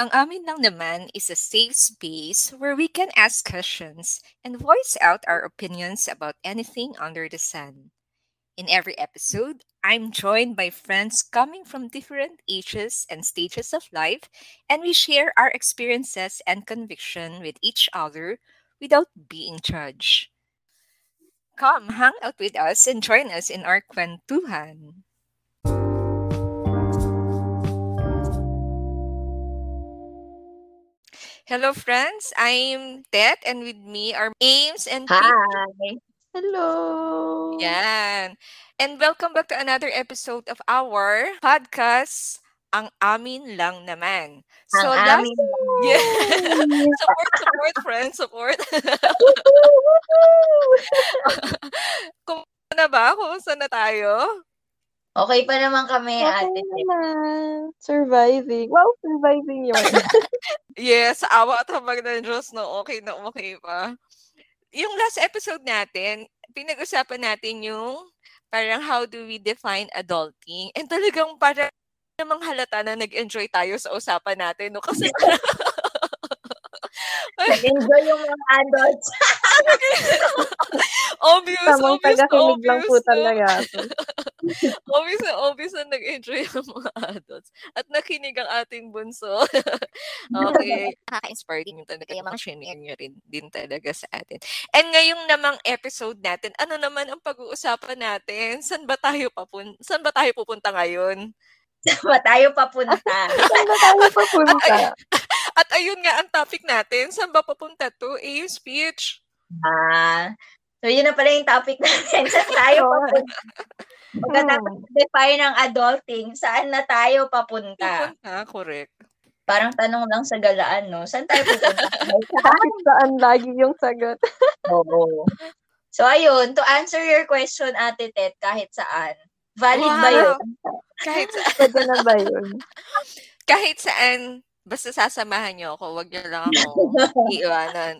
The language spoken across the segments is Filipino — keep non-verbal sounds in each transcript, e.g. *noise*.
Ang amin lang naman is a safe space where we can ask questions and voice out our opinions about anything under the sun. In every episode, I'm joined by friends coming from different ages and stages of life, and we share our experiences and conviction with each other without being judged. Come hang out with us and join us in our kwentuhan. Hello, friends. I'm Tet, and with me are Ames and Pete. Hi. Hello. Yan. And welcome back to another episode of our podcast, Ang Amin Lang Naman. Ang last- amin. *laughs* Yeah. support, support, friends. Support. *laughs* *laughs* Kumusta na ba? Kumusta na tayo? Okay pa naman kami, Okay ate. naman. Surviving. Wow, surviving yun. *laughs* Yes, awa at habag ng Diyos, no? Okay na okay pa. Yung last episode natin, pinag-usapan natin yung parang how do we define adulting. And talagang parang namang halata na nag-enjoy tayo sa usapan natin, no? Kasi parang *laughs* Nag-enjoy yung mga adults. *laughs* *laughs* obvious, Tamang obvious, tagakinig lang po obvious, talaga *laughs* obvious na obvious na nag-enjoy ang mga adults. At nakinig ang ating bunso. *laughs* okay. Nakaka-inspire din yung talaga yung mga shinare nyo rin din talaga sa atin. And ngayong namang episode natin, ano naman ang pag-uusapan natin? San ba tayo papun San ba tayo pupunta ngayon? Saan ba tayo papunta? Saan ba tayo papunta? At ayun nga ang topic natin. Saan ba papunta to? A speech. Ah, so yun na pala yung topic *laughs* natin. Saan tayo papunta? Pagkatapos define ng adulting, saan na tayo papunta? Pupunta, correct. Parang tanong lang sa galaan, no? Saan tayo pupunta? Kahit *laughs* saan lagi yung sagot. *laughs* Oo. So ayun, to answer your question, Ate Tet, kahit saan. Valid ba Wow. yun? Kahit sa Pwede na ba yun? kahit saan, basta sasamahan niyo ako, wag niyo lang ako iiwanan.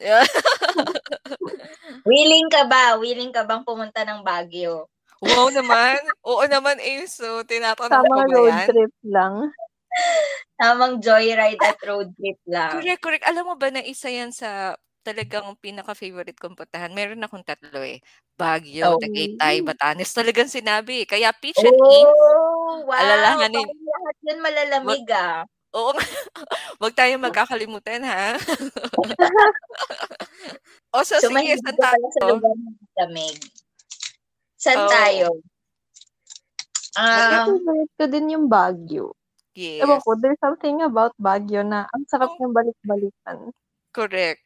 Willing ka ba? Willing ka bang pumunta ng Baguio? wow naman. Oo naman, eh. So, tinatanong ko Tamang ba road yan? trip lang. *laughs* Tamang joyride at road trip lang. Correct, correct. Alam mo ba na isa yan sa talagang pinaka-favorite kong puntahan? Meron akong tatlo eh. Baguio, Oh. Tagaytay, Batanes. Talagang sinabi. Kaya Peach and Oh, wow. Alalahanin. Lahat yun malalamig ah. Oo *laughs* nga. Huwag tayo magkakalimutan, ha? *laughs* o, so, So, sige, saan pala sa tayo? lugar ng malamig. Saan Oo. tayo? Ah, Favorite ko din yung Baguio. Yes, Ewan ko, there's something about Baguio na ang sarap Oh. niyang balik-balikan. correct.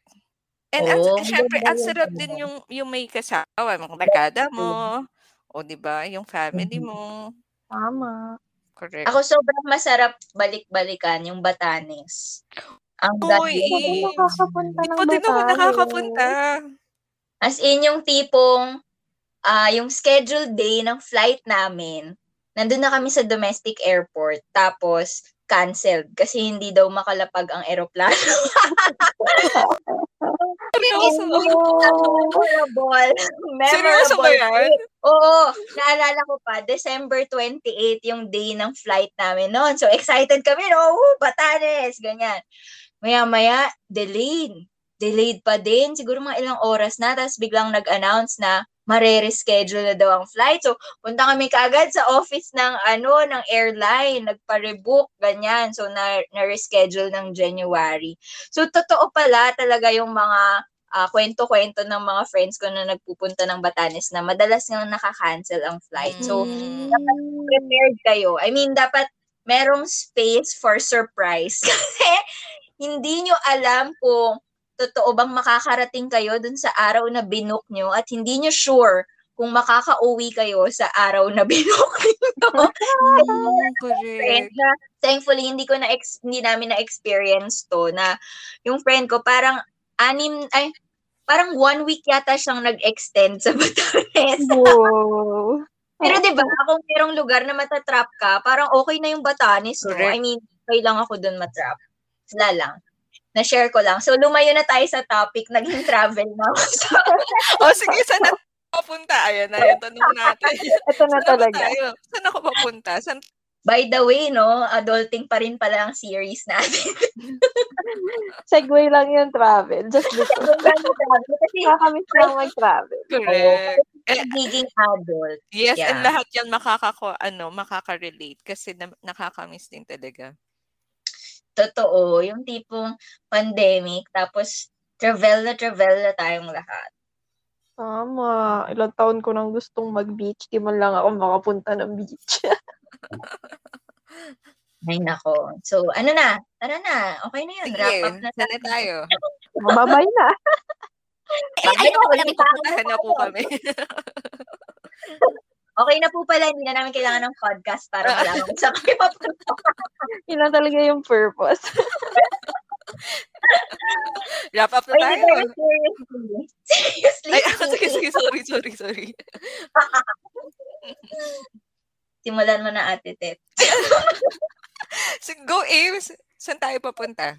And ang, Oo, syempre, ang sarap din yung, yung may kasama, mga barkada mo, o di ba yung family Mhm. mo. Tama. Correct. ako sobrang masarap balik-balikan yung Batanes. Ang Uy. Hindi pa din ako nakakapunta. As in yung tipong ah yung scheduled day ng flight namin, nandun na kami sa domestic airport. Tapos, canceled kasi hindi daw makalapag ang eroplano. *laughs* Seryoso ba yan? Oo, naalala ko pa, December 28 yung day ng flight namin noon. So excited kami, no? Woo, Batanes, ganyan. Maya-maya, delayed. Delayed pa din, siguro mga ilang oras na, tapos biglang nag-announce na mare-reschedule na daw ang flight. So, punta kami kagad sa office ng ano ng airline, nagpa-rebook, ganyan. So, na, na-reschedule ng January. So, totoo pala talaga yung mga ah, kwento-kwento ng mga friends ko na nagpupunta ng Batanes na madalas nga nakaka-cancel ang flight. So, Mm. prepared kayo. I mean, dapat merong space for surprise. *laughs* Kasi hindi nyo alam kung totoo bang makakarating kayo dun sa araw na binook nyo at hindi nyo sure kung makaka-uwi kayo sa araw na *laughs* binook nyo. Mm, correct. na thankfully hindi ko na ex, hindi namin na experience to na yung friend ko parang anim ay parang one week yata siyang nag-extend sa *laughs* Batanes. Wow. Pero 'di ba, kung merong lugar na matatrap ka, parang okay na yung Batanes, no? Correct. I mean, okay lang ako doon matrap. Wala lang. Na-share ko lang. So, lumayo na tayo sa topic. Naging *laughs* travel na ako. So, *laughs* O, sige, saan na papunta? Ayan na yung tanong natin. Ito na Saan talaga. tayo? Saan ako papunta? Saan By the way, no, adulting pa rin pala ang series natin. *laughs* Segway lang yung travel. Just *laughs* because. Kasi *laughs* Nakakamiss lang mag-travel. Correct. Eh, pagiging adult. yes, and Yeah. lahat yan makakako, ano, makaka-relate kasi na, nakakamiss din talaga. Totoo, yung tipong pandemic, tapos travel na travel na tayong lahat. Tama. Ilang taon ko nang gustong mag-beach. Di man lang ako makapunta ng beach. Ay, nako. So, ano na? Tara na. Okay na yun. Sige, Wrap up na sana tayo. Mababay na. *laughs* Eh, Ay, ayoko wala lang pa. pupuntahan na po kami. *laughs* Okay na po pala, hindi na namin kailangan ng podcast para malaman kung saan kayo papunta. *laughs* Yun lang talaga yung purpose. Wrap up na Ay, tayo. tayo seriously. Seriously. Ay, sige, sige, sorry, sorry, sorry. Simulan mo na, Ate Tet. *laughs* Sige, go, Ames. Saan tayo papunta?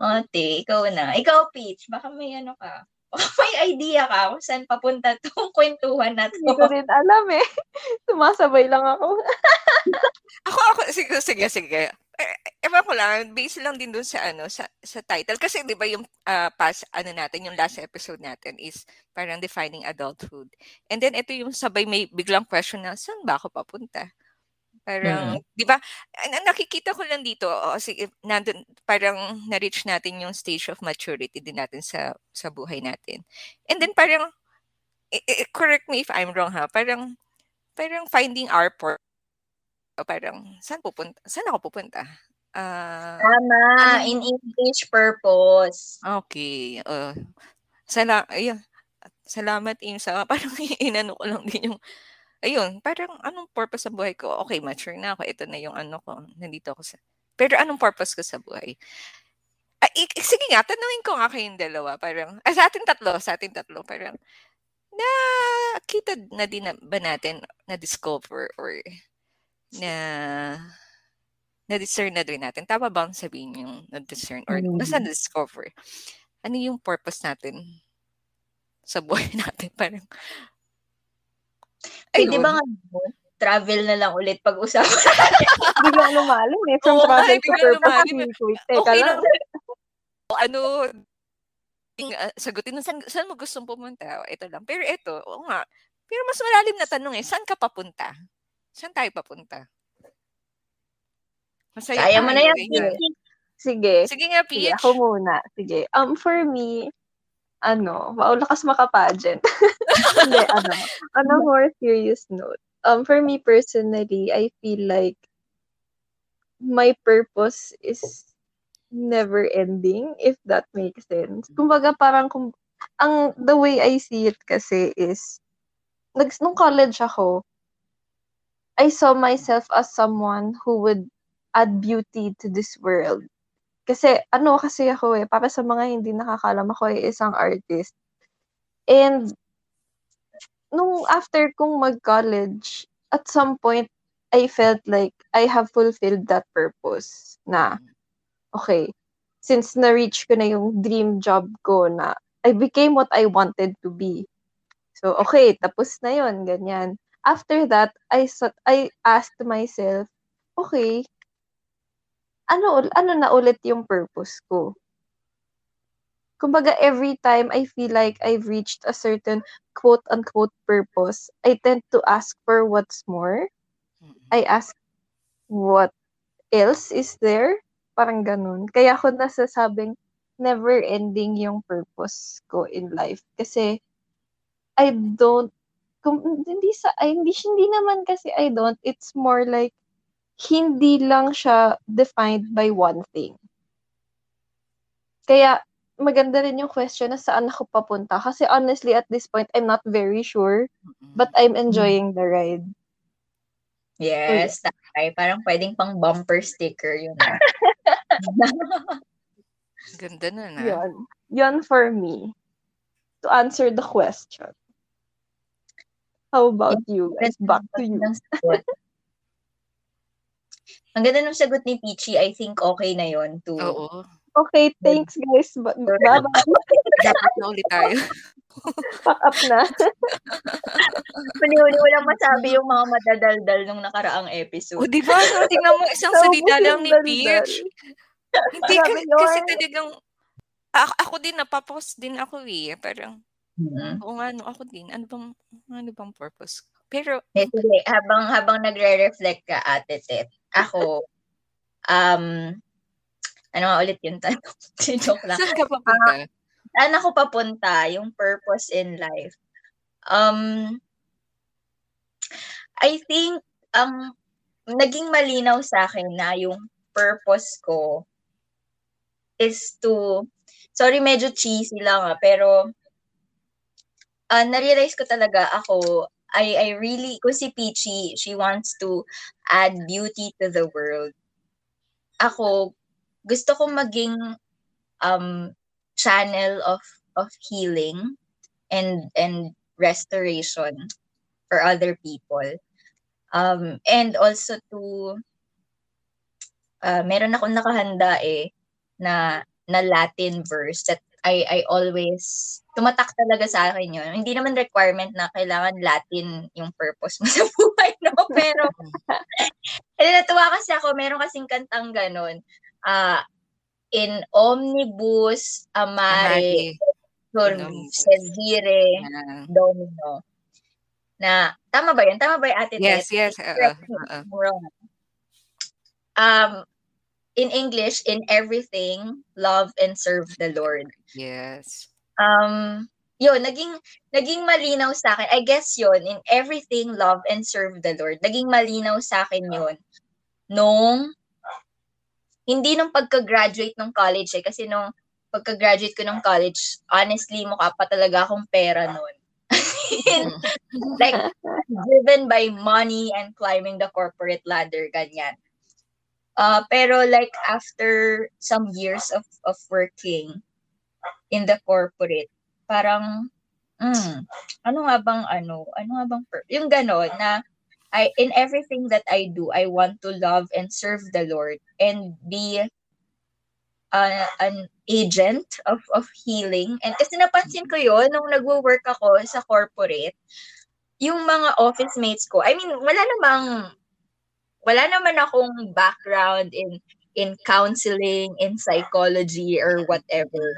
Ate, ikaw na. Ikaw, Peach, baka may ano ka. Baka *laughs* may idea ka kung saan papunta tong *laughs* kwentuhan na Hindi ko to. rin alam eh. *laughs* Sumasabay lang ako. Ako, ako, sige, sige, sige. Eh, ewan ko lang, based lang din dun sa, ano, sa, sa title. Kasi, di ba, yung ah, past, ano natin, yung last episode natin is parang defining adulthood. And then, ito yung sabay may biglang question na, saan ba ako papunta? Parang, di ba, na- nakikita ko lang dito, o sige, nandun, parang na-reach natin yung stage of maturity din natin sa sa buhay natin. And then parang, i- i- correct me if I'm wrong ha, parang, parang finding our purpose, parang, saan pupunta, saan ako pupunta? Ah, Tama. In English purpose. okay. Uh, sala, ayun, salamat Im sa, *laughs* parang inano ko lang din yung, ayun, parang anong purpose sa buhay ko? Okay, mature na ako. Ito na yung ano ko. Nandito ako sa... Pero anong purpose ko sa buhay? Ah, i- i- sige nga, tanungin ko nga kayong dalawa. Parang, ah, sa ating tatlo, sa ating tatlo, parang, na kita na din na, ba natin na discover or na na discern na din natin. Tama ba ang sabihin yung na discern or Mm. basta na discover? Ano yung purpose natin sa buhay *laughs* natin? Parang, Pwede ayun. ba nga travel na lang ulit pag-usapan? *laughs* Biglang lumalim eh. From nga, travel eh, to purpose. eh. Wait, teka Okay lang. ano, ah, sagutin saan, saan mo gustong pumunta? O, Ito lang. Pero ito, oo nga. Pero mas malalim na tanong eh, saan ka papunta? Saan tayo papunta? Masaya Kaya mo na yan. Peach. Sige. Sige nga, Sige, Peach. ako muna. Sige. Um, for me, ano, wow, lakas maka-pageant. *laughs* Hindi, ano, on a more serious note. Um, for me personally, I feel like my purpose is never ending, if that makes sense. Kumbaga, parang, kung, ang, the way I see it kasi is, nag, nung college ako, I saw myself as someone who would add beauty to this world. Kasi, ano kasi ako eh, para sa mga hindi nakakalam, ako ay isang artist. And, nung after kong mag-college, at some point, I felt like I have fulfilled that purpose na, okay, since na-reach ko na yung dream job ko na, I became what I wanted to be. So, okay, tapos na yon ganyan. After that, I, I asked myself, okay, ano ano na ulit yung purpose ko. Kumbaga every time I feel like I've reached a certain quote unquote purpose, I tend to ask for what's more. I ask what else is there? Parang ganun. Kaya ako nasasabing never ending yung purpose ko in life kasi I don't kung hindi sa ay, hindi hindi naman kasi I don't it's more like hindi lang siya defined by one thing. Kaya maganda rin yung question na saan ako papunta kasi honestly at this point I'm not very sure but I'm enjoying the ride. Yes, takay. Parang pwedeng pang bumper sticker yun. *laughs* Ganda nun ah. Yun. Yun for me. To answer the question. How about you guys? Back to you. Ang ganda ng sagot ni Peachy. I think okay na yon to Oo. Okay, thanks guys. Bye-bye. *laughs* Dapat na ulit tayo. *laughs* Pack up na. *laughs* Huli-huli walang masabi yung mga madadaldal nung nakaraang O, episode. di ba? No, tingnan mo, isang Naubos salita lang ni. Peach. Hindi, kasi, kasi Lord. talagang, ako, ako din, napapost din ako eh. Parang, Mhm. oo nga, no, ako din. Ano bang, ano bang purpose? ko? Pero, Eh, sige, habang, habang nagre-reflect ka, ate Tet, ako, um, ano nga ulit yung tanong? *laughs* Joke lang. saan ka papunta? Saan ako papunta? Yung purpose in life. Um, I think, ang naging malinaw sa akin na yung purpose ko is to, sorry, medyo cheesy lang ah, pero uh, na-realize ko talaga ako, I, I really, kung si Peachy, she wants to add beauty to the world. Ako, gusto ko maging um, channel of of healing and and restoration for other people. Um, and also to, uh, meron akong nakahanda eh, na, na Latin verse that I, I always, tumatak talaga sa akin yun. Hindi naman requirement na kailangan Latin yung purpose mo *laughs* sa buhay, no? Pero, *laughs* *laughs* eh, natuwa kasi ako, meron kasing kantang ganun. Ah, in omnibus amare, Amare. servire, Ah. domino. Na, tama ba yun? Tama ba yung ate yes, Tet? yes. if I'm wrong. Um, in English, in everything, love and serve the Lord. Yes. Um, yun, naging, naging malinaw sa akin. I guess yun, in everything, love and serve the Lord. Naging malinaw sa akin yun. Nung, hindi nung pagka-graduate ng college eh. Kasi nung pagka-graduate ko ng college, honestly, mukha pa talaga akong pera nun. *laughs* like, driven by money and climbing the corporate ladder, ganyan. Uh, pero like after some years of of working in the corporate, parang mm, ano nga bang ano, ano nga bang per- yung ganon na I in everything that I do, I want to love and serve the Lord and be uh, an agent of of healing. And kasi napansin ko yon nung nagwo-work ako sa corporate, yung mga office mates ko, I mean, wala namang wala naman akong background in in counseling, in psychology or whatever.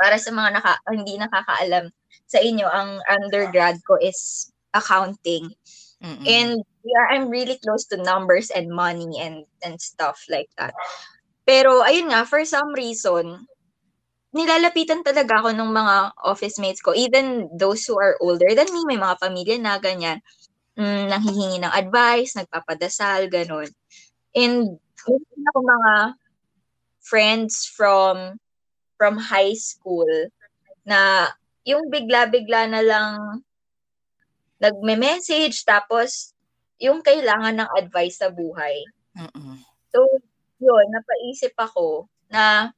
Para sa mga naka, hindi nakakaalam sa inyo, ang undergrad ko is accounting. Mm-mm. And yeah, I'm really close to numbers and money and and stuff like that. Pero ayun nga, for some reason, nilalapitan talaga ako ng mga office mates ko, even those who are older than me, may mga pamilya na ganyan, mm, nanghihingi ng advice, nagpapadasal, ganun. And meron ako mga friends from from high school na yung bigla-bigla na lang nagme-message tapos yung kailangan ng advice sa buhay. Mm-mm. So, yun, napaisip ako na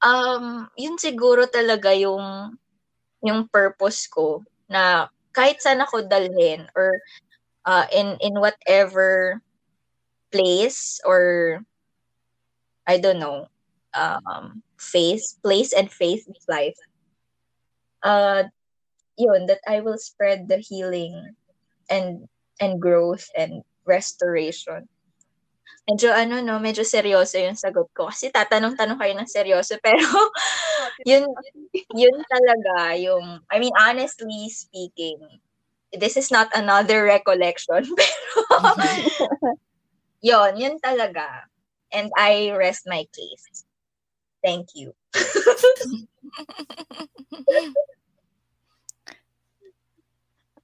um, yun siguro talaga yung yung purpose ko na kahit saan ako dalhin or uh, in in whatever place or I don't know um face place and phase of life uh yun that I will spread the healing and and growth and restoration medyo ano no, medyo seryoso yung sagot ko. Kasi tatanong-tanong kayo ng seryoso, *laughs* pero yun, yun talaga yung, I mean, honestly speaking, this is not another recollection, *laughs* pero yun, yun talaga. And I rest my case. Thank you. *laughs*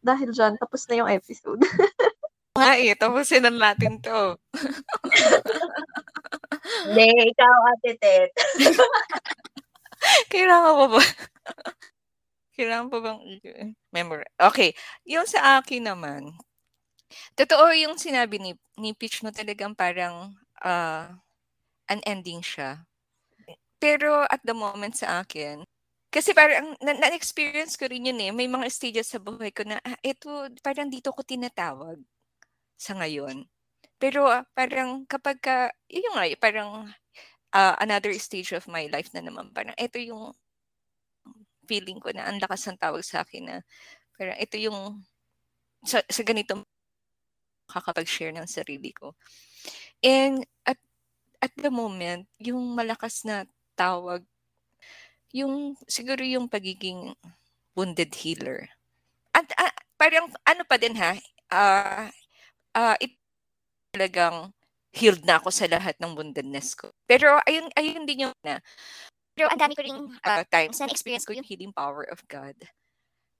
Dahil dyan, tapos na yung episode. *laughs* Nga eh, tapusin na natin to. Hindi, ikaw, Ate Tet. Kailangan pa ba? Kailangan pa bang memory? Okay. Yung sa akin naman, totoo yung sinabi ni, ni Peach no talagang parang uh, unending siya. Pero at the moment sa akin, kasi parang na- na-experience ko rin yun eh. May mga stages sa buhay ko na, ah, ito, parang dito ko tinatawag sa ngayon. Pero ah, parang kapag ka, yun nga, parang ah, another stage of my life na naman, parang ito yung feeling ko na ang lakas ng tawag sa akin na parang ito yung sa, sa ganito kakapag-share ng sarili ko. And at at the moment, yung malakas na tawag, yung siguro yung pagiging wounded healer. At uh, parang ano pa din ha, uh, uh, it talagang healed na ako sa lahat ng woundedness ko. Pero ayun, ayun din yung na. Pero ang dami ko rin uh, times na experience ko yung healing power of God.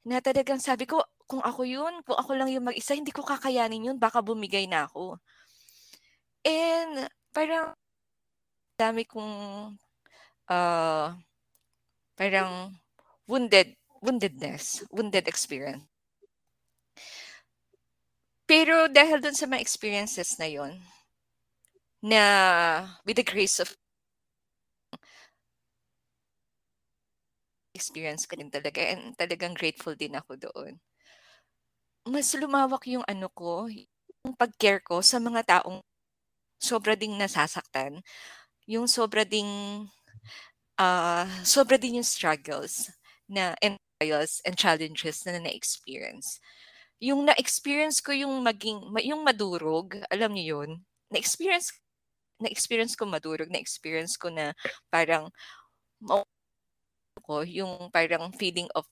Na talagang sabi ko, kung ako yun, kung ako lang yung mag-isa, hindi ko kakayanin yun, baka bumigay na ako. And parang dami kong uh, parang wounded, woundedness, wounded experience. Pero dahil dun sa mga experiences na yon na with the grace of experience ko din talaga and talagang grateful din ako doon. Mas lumawak yung ano ko, yung pag-care ko sa mga taong sobra ding nasasaktan, yung sobra ding uh, sobra din yung struggles na and trials and challenges na na-experience. Yung na-experience ko yung maging yung madurog, alam niyo yun, na-experience na-experience ko madurog, na-experience ko na parang ko yung parang feeling of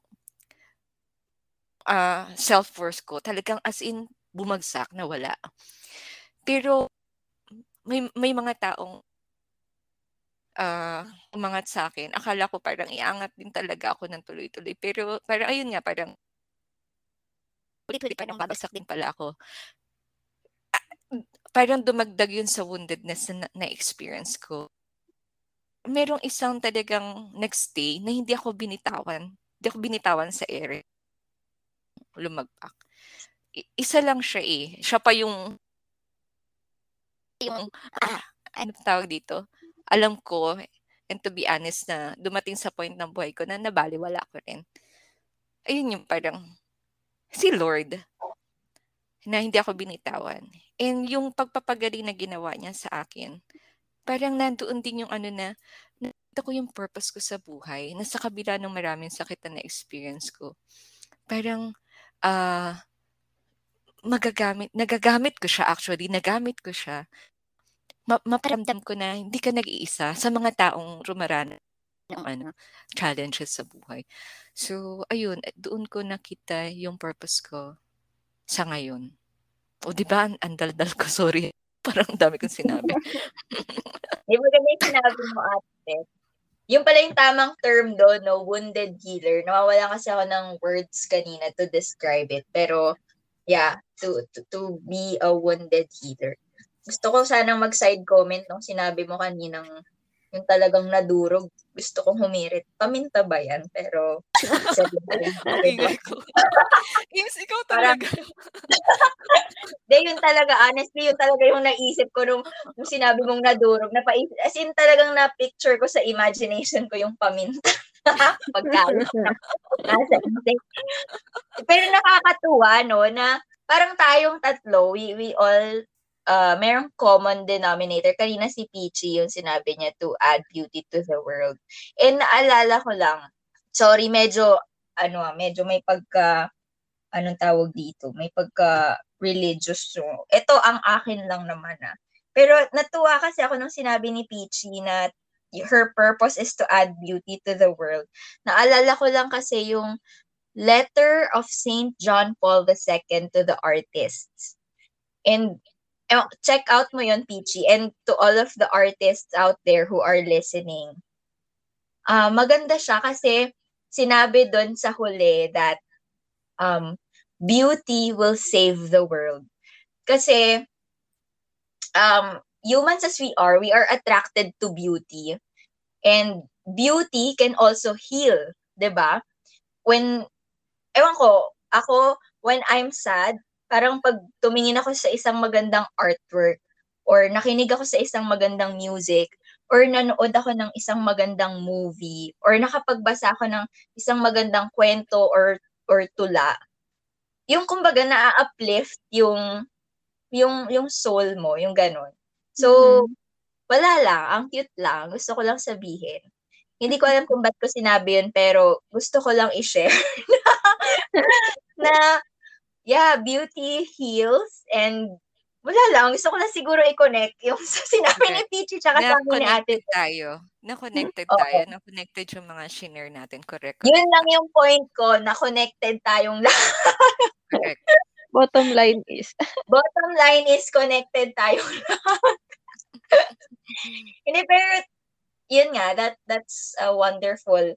uh, self-worth ko talagang as in bumagsak na wala. Pero may may mga taong uh, umangat sa akin. Akala ko parang iangat din talaga ako ng tuloy-tuloy. Pero parang ayun nga, parang ulit-ulit parang babagsak din pala ako parang dumagdag yun sa woundedness na, na-experience ko. Merong isang talagang nagstay na hindi ako binitawan. Hindi ako binitawan sa ere. Lumagpak. I- isa lang siya eh. Siya pa yung yung ah, ano tawag dito? Alam ko and to be honest na dumating sa point ng buhay ko na nabaliwala ko rin. Ayun yung parang si Lord na hindi ako binitawan. And yung pagpapagaling na ginawa niya sa akin, parang nandoon din yung ano na, nakita ko yung purpose ko sa buhay, na sa kabila ng maraming sakit na na-experience ko. Parang, uh, magagamit, nagagamit ko siya actually, nagamit ko siya. Ma- maparamdam ko na hindi ka nag-iisa sa mga taong rumarana ng ano, challenges sa buhay. So, ayun, doon ko nakita yung purpose ko sa ngayon. O di ba, ang daldal ko, *laughs* sorry. Parang dami kong sinabi. *laughs* Di ba yung sinabi mo, ate. Yung pala yung tamang term doon, no, wounded healer. Nawawala kasi ako ng words kanina to describe it. Pero, yeah, to, to, to be a wounded healer. Gusto ko sanang mag-side comment nung sinabi mo kaninang yung talagang nadurog, gusto kong humirit. Paminta ba yan? Pero, *laughs* Ingay ko. *laughs* yes, ikaw talaga. *laughs* Hindi, yun talaga, honestly, yun talaga yung naisip ko nung, nung sinabi mong nadurog. Na as in, talagang na-picture ko sa imagination ko yung paminta. Pagkalo. Pero nakakatuwa, no, na parang tayong tatlo, we, we all uh, merong common denominator. Kanina si Peachy yung sinabi niya to add beauty to the world. And naalala ko lang, sorry, medyo, ano, medyo may pagka, anong tawag dito, may pagka religious. So, ito ang akin lang naman ah. Pero natuwa kasi ako nung sinabi ni Peachy na her purpose is to add beauty to the world. Naalala ko lang kasi yung letter of Saint John Paul II to the artists. And check out mo yon Peachy, and to all of the artists out there who are listening. Uh, maganda siya kasi sinabi doon sa huli that um, beauty will save the world. Kasi um, humans as we are, we are attracted to beauty. And beauty can also heal, 'di ba? When ewan ko, ako when I'm sad, parang pag tumingin ako sa isang magandang artwork or nakinig ako sa isang magandang music or nanood ako ng isang magandang movie or nakapagbasa ako ng isang magandang kwento or or tula yung kumbaga na-uplift yung yung yung soul mo yung ganon so mm-hmm. wala lang ang cute lang gusto ko lang sabihin Hindi ko alam kung ba't ko sinabi yun, pero gusto ko lang i-share *laughs* na, yeah, beauty heals and wala lang, gusto ko lang siguro i-connect yung *laughs* sa sinabi ni Peachy tsaka sa amin ni ate. Tayo. Na-connected tayo. Na-connected yung mga share natin. Correct. Yun lang yung point ko, na-connected tayong *laughs* lahat. Correct. Bottom line is. *laughs* Bottom line is connected tayong lahat. Hindi, pero yun nga, that, that's a wonderful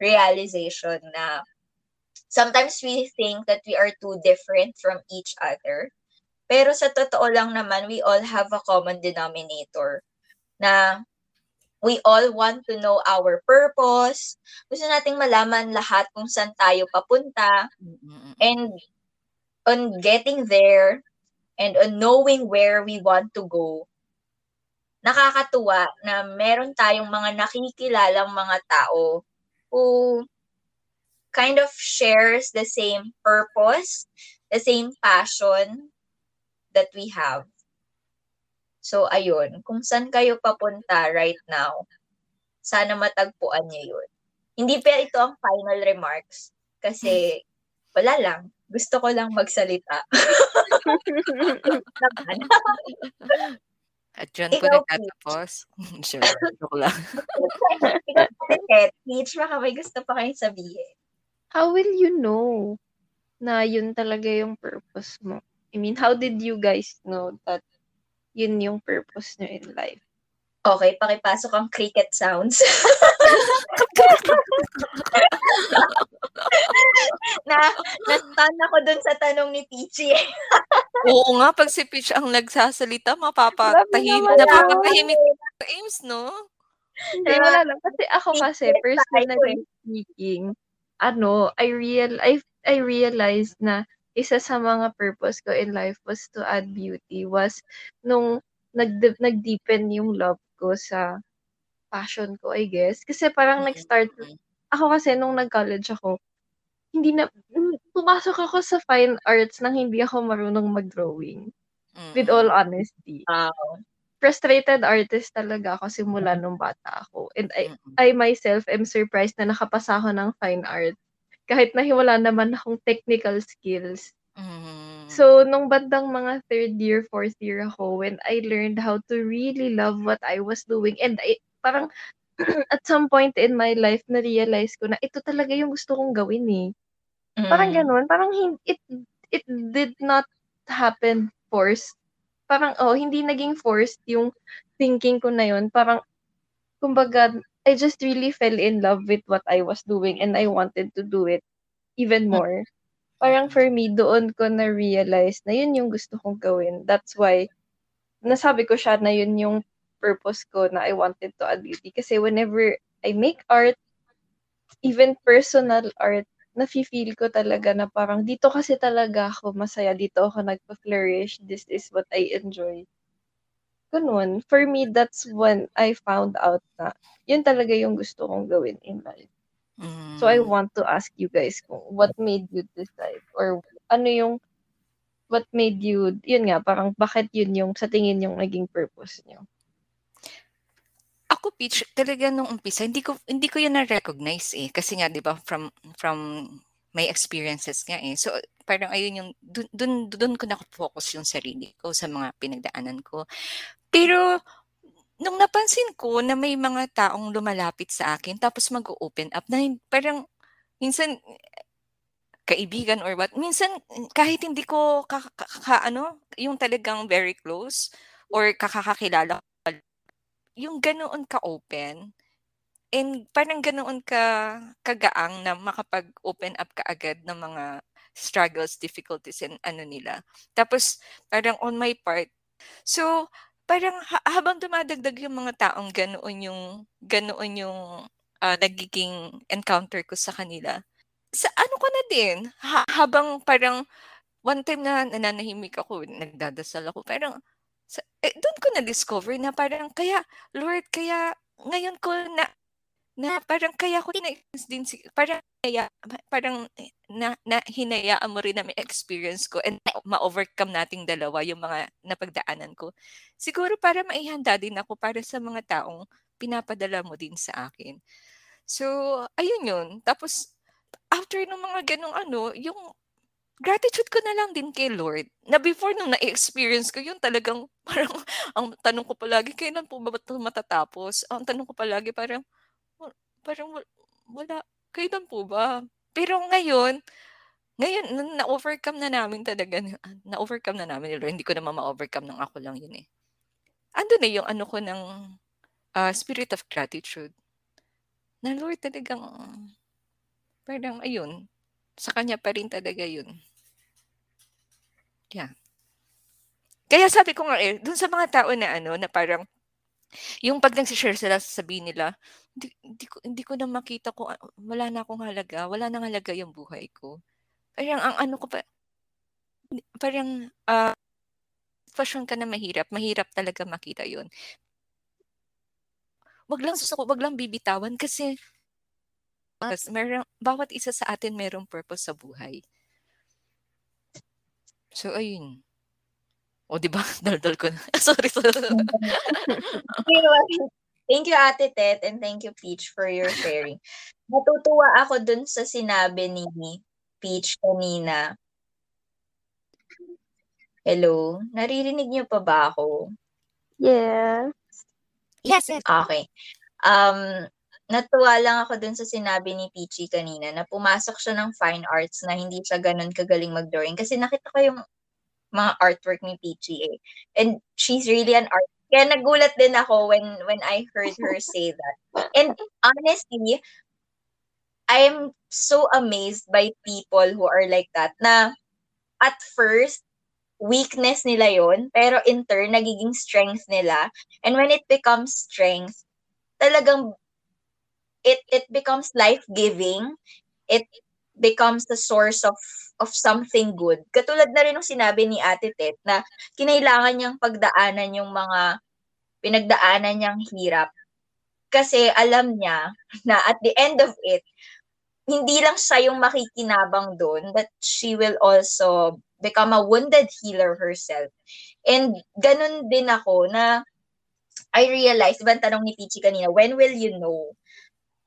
realization na sometimes we think that we are too different from each other. Pero sa totoo lang naman, we all have a common denominator na we all want to know our purpose. Gusto nating malaman lahat kung saan tayo papunta. And on getting there and on knowing where we want to go, nakakatuwa na meron tayong mga nakikilalang mga tao who kind of shares the same purpose, the same passion that we have. So, ayun, kung saan kayo papunta right now, sana matagpuan niyo yun. Hindi pa ito ang final remarks kasi wala lang. Gusto ko lang magsalita. *laughs* At dyan po nagtatapos. *laughs* sure, joke lang. *laughs* Ikaw, Peach, baka may gusto pa kayong sabihin. How will you know na yun talaga yung purpose mo? I mean, how did you guys know that yun yung purpose nyo in life? Okay, pakipasok ang cricket sounds. *laughs* na, na-stun ako dun sa tanong ni Peachy. Oo nga, pag si Peach ang nagsasalita, mapapatahimik, napapatahimik Ames, no? Hindi, wala lang. Kasi ako kasi, personally speaking, ano, I real I I realized na isa sa mga purpose ko in life was to add beauty was nung nag nag-deepen yung love ko sa passion ko, I guess. Kasi parang mm-hmm. nag-start, ako kasi nung nag-college ako, hindi na, pumasok ako sa fine arts nang hindi ako marunong mag-drawing. Mm-hmm. With all honesty. Wow. Frustrated artist talaga ako simula nung bata ako. And I. I myself am surprised na nakapasa ako ng fine art. Kahit na wala naman akong technical skills. Mm-hmm. So, nung bandang mga third year, fourth year ako, when I learned how to really love what I was doing, and I, parang *clears throat* at some point in my life, na-realize ko na ito talaga yung gusto kong gawin eh. Mm-hmm. Parang ganun, parang it, it did not happen forced. Parang, oh, hindi naging forced yung thinking ko na yun. Parang, kumbaga, I just really fell in love with what I was doing and I wanted to do it even more parang for me, doon ko na-realize na yun yung gusto kong gawin. That's why, nasabi ko siya na yun yung purpose ko na I wanted to add beauty. Kasi whenever I make art, even personal art, nafe-feel ko talaga na parang dito kasi talaga ako masaya, dito ako nagpa-flourish, this is what I enjoy. Ganun. For me, that's when I found out na yun talaga yung gusto kong gawin in life. Mm. So I want to ask you guys kung what made you decide or ano yung what made you, yun nga, parang bakit yun yung sa tingin yung naging purpose niyo? Ako, Peach, talaga nung umpisa, hindi ko, hindi ko yun na-recognize eh. Kasi nga, di ba, from, from my experiences nga eh. So, parang ayun yung, dun, dun, dun ko na-focus yung sarili ko sa mga pinagdaanan ko. Pero, nung napansin ko na may mga taong lumalapit sa akin tapos mag-open up na parang minsan kaibigan or what, minsan kahit hindi ko ka, ka, ka ano, yung talagang very close or kakakakilala yung ganoon ka-open and parang ganoon ka kagaang na makapag-open up ka agad ng mga struggles, difficulties and ano nila. Tapos parang on my part, so parang ha habang dumadagdag yung mga taong ganoon yung ganoon yung, ah, nagiging encounter ko sa kanila, sa ano ko na din, ha habang parang one time na nananahimik ako, nagdadasal ako, parang sa eh, dun ko na-discover na parang kaya, Lord, kaya ngayon ko na na parang kaya ko na din si parang kaya parang na, na hinayaan mo rin na may experience ko and ma-overcome nating dalawa yung mga napagdaanan ko. Siguro para maihanda din ako para sa mga taong pinapadala mo din sa akin. So, ayun yun. Tapos, after ng mga ganong ano, yung gratitude ko na lang din kay Lord. Na before nung na-experience ko yun, talagang *laughs* parang, ang tanong ko palagi, kailan po ba ito matatapos? Ang tanong ko palagi, parang, parang wala, kailan po ba? Pero ngayon, ngayon, na-overcome na namin talaga, na-overcome na namin, Lord. hindi ko naman ma-overcome ng ako lang yun eh. Ando na yung ano ko ng uh, spirit of gratitude. Na Lord talagang, parang ayun, sa kanya pa rin talaga yun. Yeah. Kaya sabi ko nga eh, dun sa mga tao na ano, na parang, yung pag nagsishare sila, sabihin nila, hindi, hindi, ko, hindi ko na makita ko, wala na akong halaga, wala nang halaga yung buhay ko. Parang ang ano ko pa, parang, uh, fashion ka na mahirap, mahirap talaga makita yun. Wag lang susuko, wag lang bibitawan kasi meron, bawat isa sa atin merong purpose sa buhay. So, ayun. O, di ba? *laughs* Daldal ko na. *laughs* sorry, sorry. *laughs* thank you, Ate Tet, and thank you, Peach, for your sharing. Natutuwa ako dun sa sinabi ni Peach kanina. Hello? Naririnig niyo pa ba ako? Yes. Yes, yes. Okay. Um, natuwa lang ako dun sa sinabi ni Peachy kanina na pumasok siya ng fine arts na hindi siya ganun kagaling mag-drawing. Kasi nakita ko yung mga artwork ni Peachy eh. And she's really an artist. Kaya nagulat din ako when when I heard her *laughs* say that. And honestly, I am so amazed by people who are like that na at first weakness nila yon pero in turn nagiging strength nila and when it becomes strength talagang it it becomes life-giving. It becomes the source of of something good. Katulad na rin ng sinabi ni Ate Tet na kinailangan niyang pagdaanan yung mga pinagdaanan niyang hirap. Kasi alam niya na at the end of it, hindi lang siya yung makikinabang doon, but she will also become a wounded healer herself. And ganun din ako na I realized, diba tanong ni Pichi kanina, when will you know?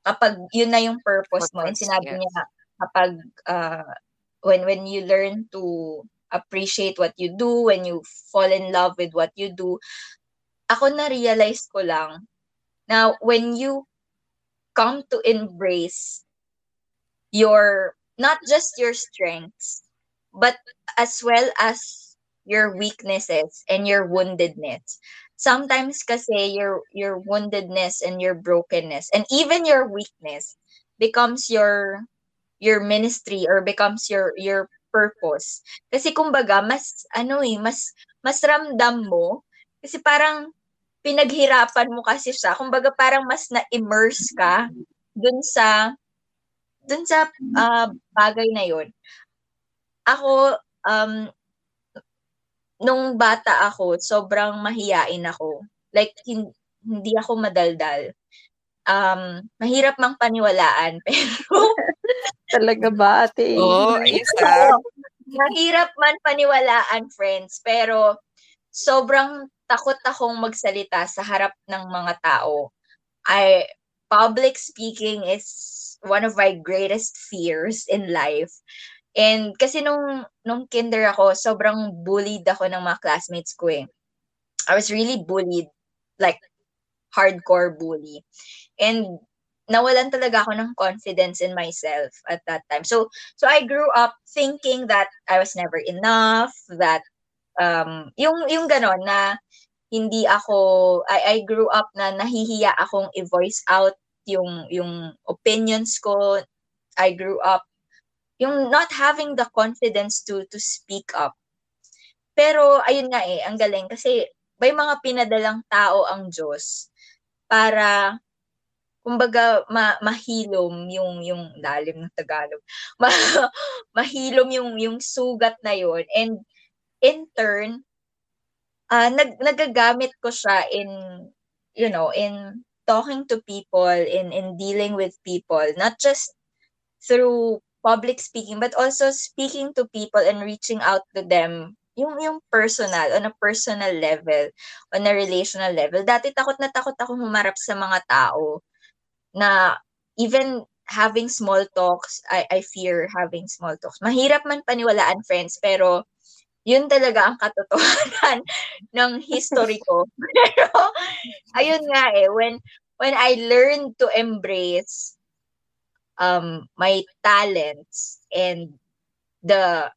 Kapag yun na yung purpose, mo, and sinabi yes. niya kapag uh, when when you learn to appreciate what you do, when you fall in love with what you do, ako na-realize ko lang na when you come to embrace your, not just your strengths, but as well as your weaknesses and your woundedness, sometimes kasi your your woundedness and your brokenness and even your weakness becomes your your ministry or becomes your your purpose. Kasi kumbaga mas ano eh mas mas ramdam mo kasi parang pinaghirapan mo kasi siya. Kumbaga parang mas na-immerse ka dun sa dun sa uh, bagay na yon. Ako um nung bata ako, sobrang mahiyain ako. Like, hin- hindi ako madaldal. Um, mahirap mang paniwalaan, *laughs* pero... Talaga ba, ate? Oo, oh, isa. mahirap man paniwalaan, friends, pero sobrang takot akong magsalita sa harap ng mga tao. I, public speaking is one of my greatest fears in life. And kasi nung, nung kinder ako, sobrang bullied ako ng mga classmates ko eh. I was really bullied, like hardcore bully. And nawalan talaga ako ng confidence in myself at that time. So so I grew up thinking that I was never enough, that um yung yung ganon na hindi ako I I grew up na nahihiya akong i-voice out yung yung opinions ko. I grew up yung not having the confidence to to speak up. Pero ayun nga eh, ang galing kasi may mga pinadalang tao ang Diyos para kumbaga ma, mahilom yung yung lalim ng Tagalog. *laughs* Ma, mahilom yung yung sugat na yon and in turn uh, nag nagagamit ko siya in you know in talking to people in in dealing with people not just through public speaking but also speaking to people and reaching out to them yung yung personal on a personal level on a relational level dati takot na takot ako humarap sa mga tao na even having small talks, I, I fear having small talks. Mahirap man paniwalaan, friends, pero yun talaga ang katotohanan *laughs* ng history ko. *laughs* Pero, ayun nga eh, when, when I learned to embrace um, my talents and the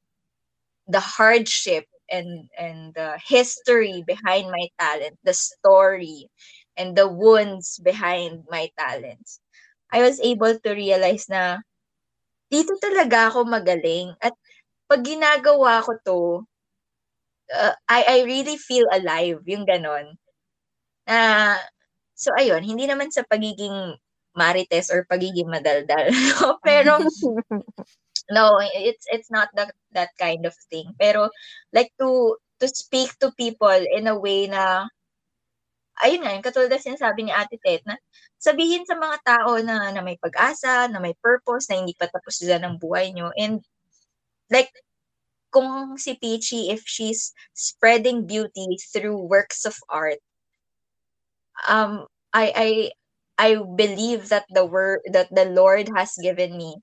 the hardship and and the history behind my talent, the story and the wounds behind my talents. I was able to realize na dito talaga ako magaling at pag ginagawa ko to, uh, I I really feel alive, yung ganon. Na uh, so ayun, hindi naman sa pagiging marites or pagiging madaldal, *laughs* pero *laughs* no, it's it's not that that kind of thing. Pero like to to speak to people in a way na ayun nga, yung katulad na sinasabi ni Ate Tet, na sabihin sa mga tao na, na may pag-asa, na may purpose, na hindi pa tapos sila ng buhay nyo. And like, kung si Peachy, if she's spreading beauty through works of art, um, I, I, I believe that the word, that the Lord has given me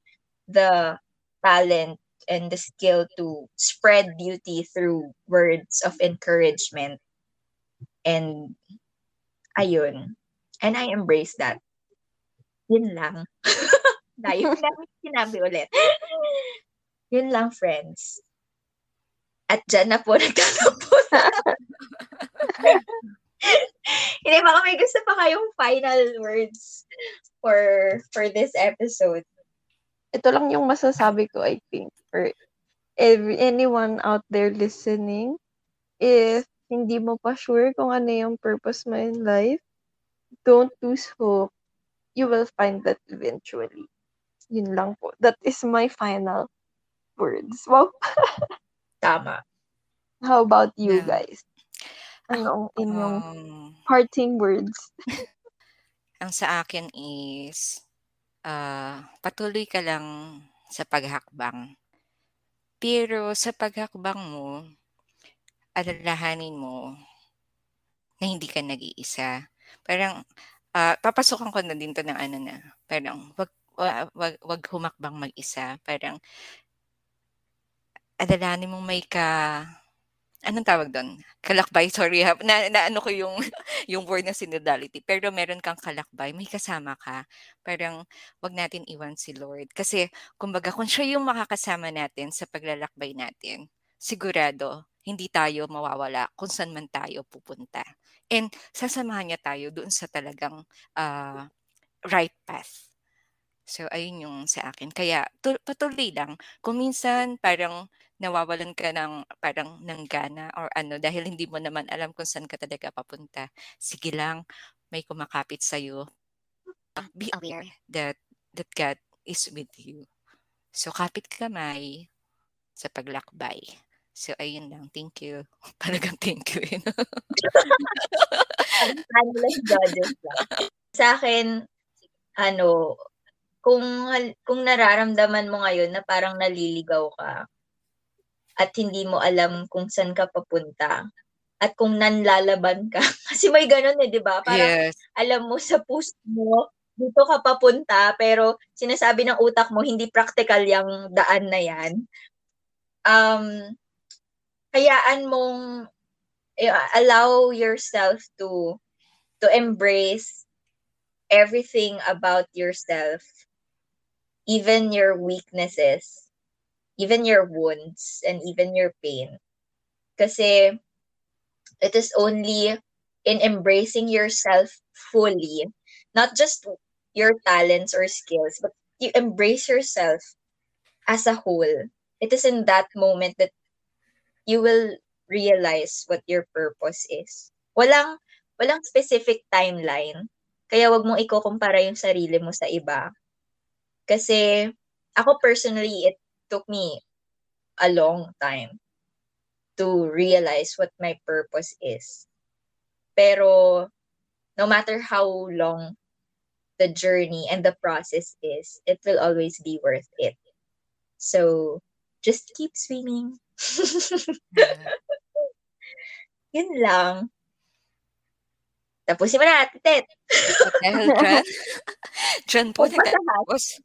the talent and the skill to spread beauty through words of encouragement and ayun. And I embrace that. Yun lang. *laughs* Dahil sinabi ulit. *laughs* Yun lang, friends. At dyan na po nagtatapos. *laughs* *laughs* Hindi, baka may gusto pa kayong final words for for this episode. Ito lang yung masasabi ko, I think, for every, anyone out there listening. If hindi mo pa sure kung ano yung purpose mo in life, don't lose hope. You will find that eventually. Yun lang po. That is my final words. Wow. *laughs* Tama. How about you yeah. guys? Ano ang inyong um, parting words? *laughs* ang sa akin is, uh, patuloy ka lang sa paghakbang. Pero sa paghakbang mo, alalahanin mo na hindi ka nag-iisa. Parang, uh, papasukan ko na din to ng ano na, parang, wag, wag, wag humakbang mag-isa. Parang, alalahanin mo may ka, anong tawag doon? Kalakbay, *laughs* sorry ha. Na, na ano ko yung, *laughs* yung word na synodality. Pero meron kang kalakbay, may kasama ka. Parang, wag natin iwan si Lord. Kasi, kumbaga, kung siya yung makakasama natin sa paglalakbay natin, sigurado, hindi tayo mawawala kung saan man tayo pupunta. And sasamahan niya tayo doon sa talagang uh, right path. So, ayun yung sa akin. Kaya, tu- patuloy lang. Kung minsan, parang nawawalan ka ng parang ng gana or ano dahil hindi mo naman alam kung saan ka talaga papunta. Sige lang, may kumakapit sa iyo. Be aware that that God is with you. So kapit kamay sa paglakbay. So, ayun lang. Thank you. *laughs* Talagang thank you. Timeless judges lang. Sa akin, ano, kung kung nararamdaman mo ngayon na parang naliligaw ka at hindi mo alam kung saan ka papunta at kung nanlalaban ka. *laughs* Kasi may ganun eh 'di ba? Parang yes. alam mo sa puso mo dito ka papunta pero sinasabi ng utak mo hindi practical yung daan na yan. Um hayaan mong eh, allow yourself to to embrace everything about yourself even your weaknesses even your wounds and even your pain kasi it is only in embracing yourself fully not just your talents or skills but you embrace yourself as a whole it is in that moment that you will realize what your purpose is. Walang walang specific timeline. Kaya wag mong ikukumpara yung sarili mo sa iba. Kasi ako personally, it took me a long time to realize what my purpose is. Pero no matter how long the journey and the process is, it will always be worth it. So just keep swimming. *laughs* Yun lang. Tapusin mo na, Tet. At dahil dyan, dyan po natatapos.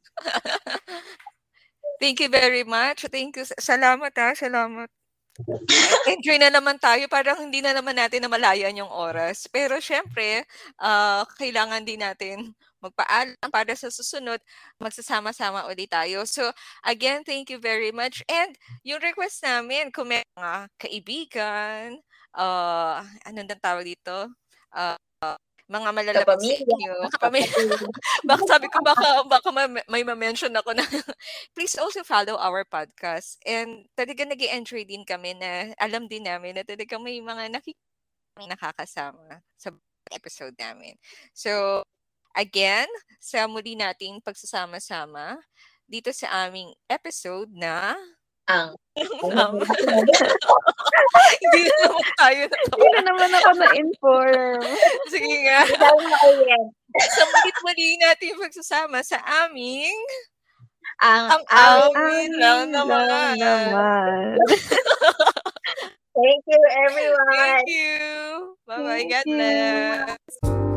Thank you very much. Thank you. Salamat ha. Salamat. *laughs* Enjoy na naman tayo. Parang hindi na naman natin namalayan yung oras. Pero syempre, ah, kailangan din natin magpaalam para sa susunod, magsasama-sama ulit tayo. So, again, thank you very much. And yung request namin, kung may mga kaibigan, uh, anong nang tawag dito? Uh, mga malalapit sa inyo. Kapamilya. *laughs* baka sabi ko, baka, baka ma- may ma-mention ako na *laughs* please also follow our podcast. And talaga nag enjoy din kami na alam din namin na talaga may mga nakik- nakakasama sa episode namin. So, again, sa muli nating pagsasama-sama dito sa aming episode na Ang. *laughs* Hindi na naman tayo na Hindi na naman ako na-inform. Sige nga. Sa muli natin pagsasama sa aming Ang, ang amin lang naman. naman. *laughs* thank you everyone. Thank you. Bye-bye. Thank God bless.